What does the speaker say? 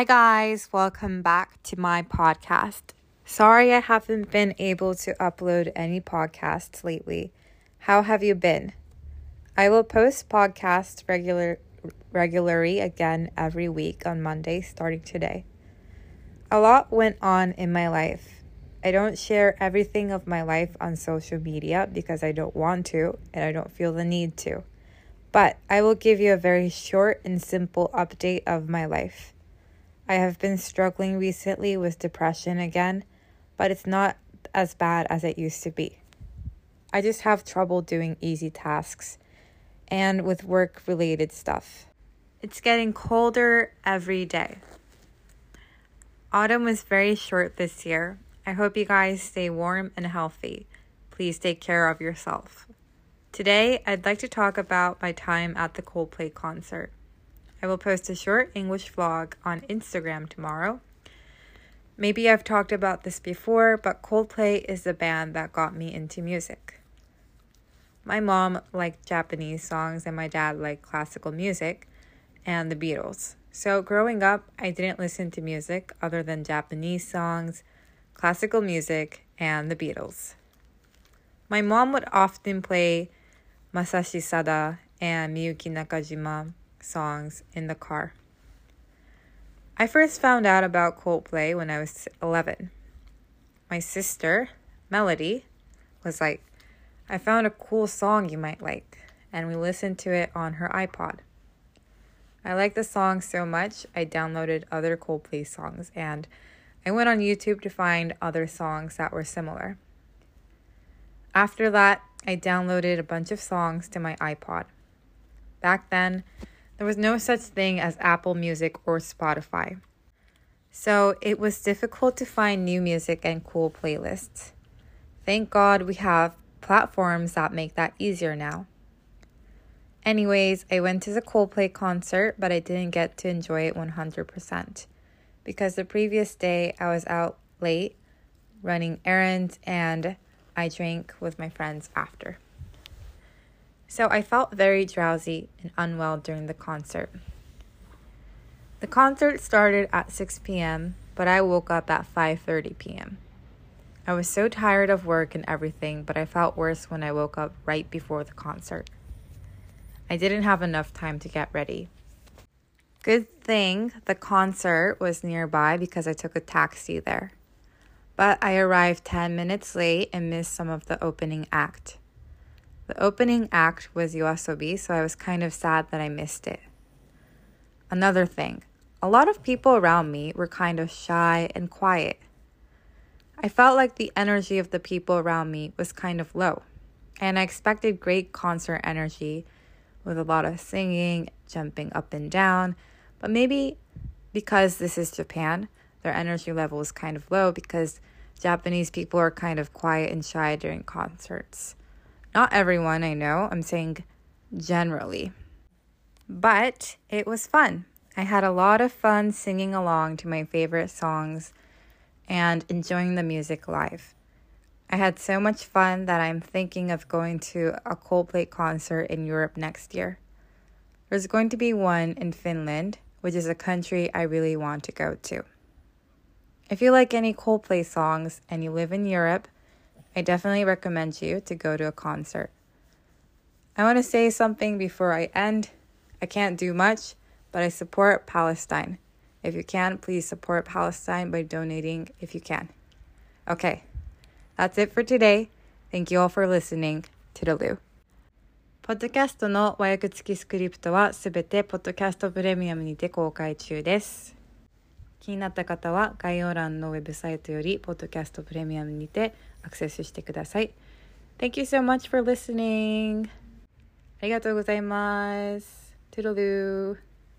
Hi, guys. Welcome back to my podcast. Sorry I haven't been able to upload any podcasts lately. How have you been? I will post podcasts regular regularly again every week on Monday starting today. A lot went on in my life. I don't share everything of my life on social media because I don't want to and I don't feel the need to. But I will give you a very short and simple update of my life. I have been struggling recently with depression again, but it's not as bad as it used to be. I just have trouble doing easy tasks and with work related stuff. It's getting colder every day. Autumn was very short this year. I hope you guys stay warm and healthy. Please take care of yourself. Today, I'd like to talk about my time at the Coldplay concert. I will post a short English vlog on Instagram tomorrow. Maybe I've talked about this before, but Coldplay is the band that got me into music. My mom liked Japanese songs and my dad liked classical music and the Beatles. So growing up, I didn't listen to music other than Japanese songs, classical music, and the Beatles. My mom would often play Masashi Sada and Miyuki Nakajima songs in the car. I first found out about Coldplay when I was 11. My sister, Melody, was like, I found a cool song you might like, and we listened to it on her iPod. I liked the song so much, I downloaded other Coldplay songs and I went on YouTube to find other songs that were similar. After that, I downloaded a bunch of songs to my iPod. Back then, there was no such thing as Apple Music or Spotify. So it was difficult to find new music and cool playlists. Thank God we have platforms that make that easier now. Anyways, I went to the Coldplay concert, but I didn't get to enjoy it 100% because the previous day I was out late running errands and I drank with my friends after. So I felt very drowsy and unwell during the concert. The concert started at 6 p.m., but I woke up at 5:30 p.m. I was so tired of work and everything, but I felt worse when I woke up right before the concert. I didn't have enough time to get ready. Good thing the concert was nearby because I took a taxi there. But I arrived 10 minutes late and missed some of the opening act. The opening act was Yoasobi, so I was kind of sad that I missed it. Another thing, a lot of people around me were kind of shy and quiet. I felt like the energy of the people around me was kind of low, and I expected great concert energy with a lot of singing, jumping up and down, but maybe because this is Japan, their energy level is kind of low because Japanese people are kind of quiet and shy during concerts. Not everyone I know, I'm saying generally. But it was fun. I had a lot of fun singing along to my favorite songs and enjoying the music live. I had so much fun that I'm thinking of going to a Coldplay concert in Europe next year. There's going to be one in Finland, which is a country I really want to go to. If you like any Coldplay songs and you live in Europe, I definitely recommend you to go to a concert. I want to say something before I end. I can't do much, but I support Palestine. If you can, please support Palestine by donating if you can. Okay, that's it for today. Thank you all for listening. Toodaloo. ポッドキャストの和訳付きスクリプトはすべてポッドキャストプレミアムにて公開中です。 気になった方は概要欄のウェブサイトよりポッドキャストプレミアムにてアクセスしてください。Thank you so much for listening! ありがとうございます。Toodaloo!